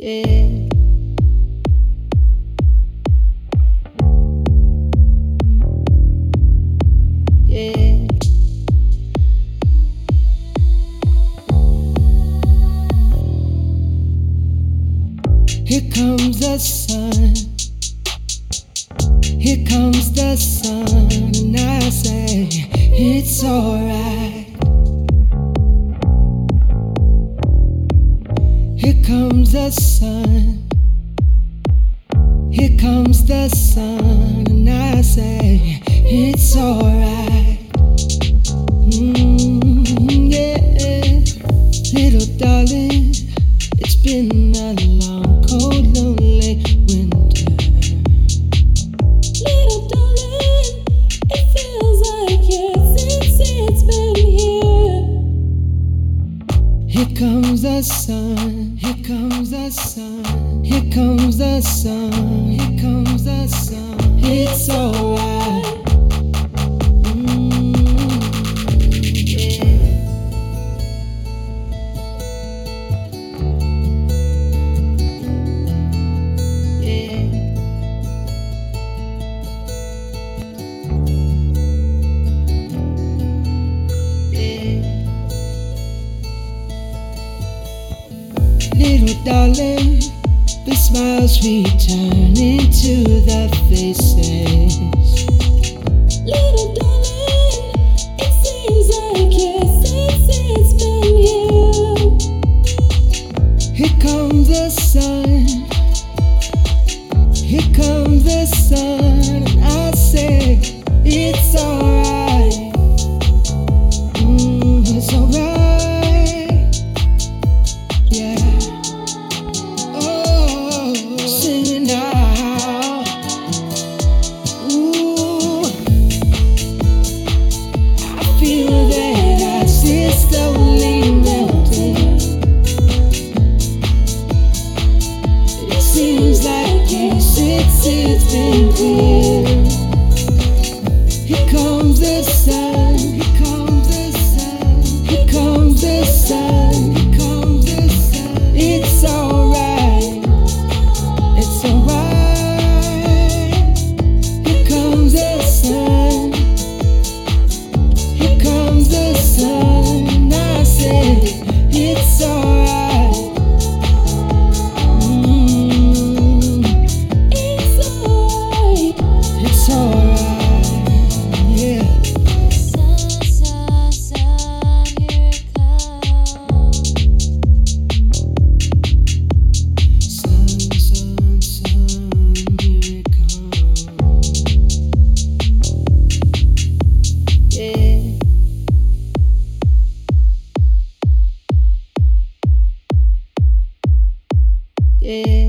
Yeah. Here comes the sun. Here comes the sun, and I say it's alright. Comes the sun. Here comes the sun, and I say it's alright. Mm, yeah, little darling, it's been a long, cold, lonely the sun, here comes the sun, here comes the sun, here comes the sun. It's alright. Little darling, the smiles return into the faces. Little darling, it seems like years since it's been here. Here comes the sun. Here comes the sun. I say, yes, it's, Yeah.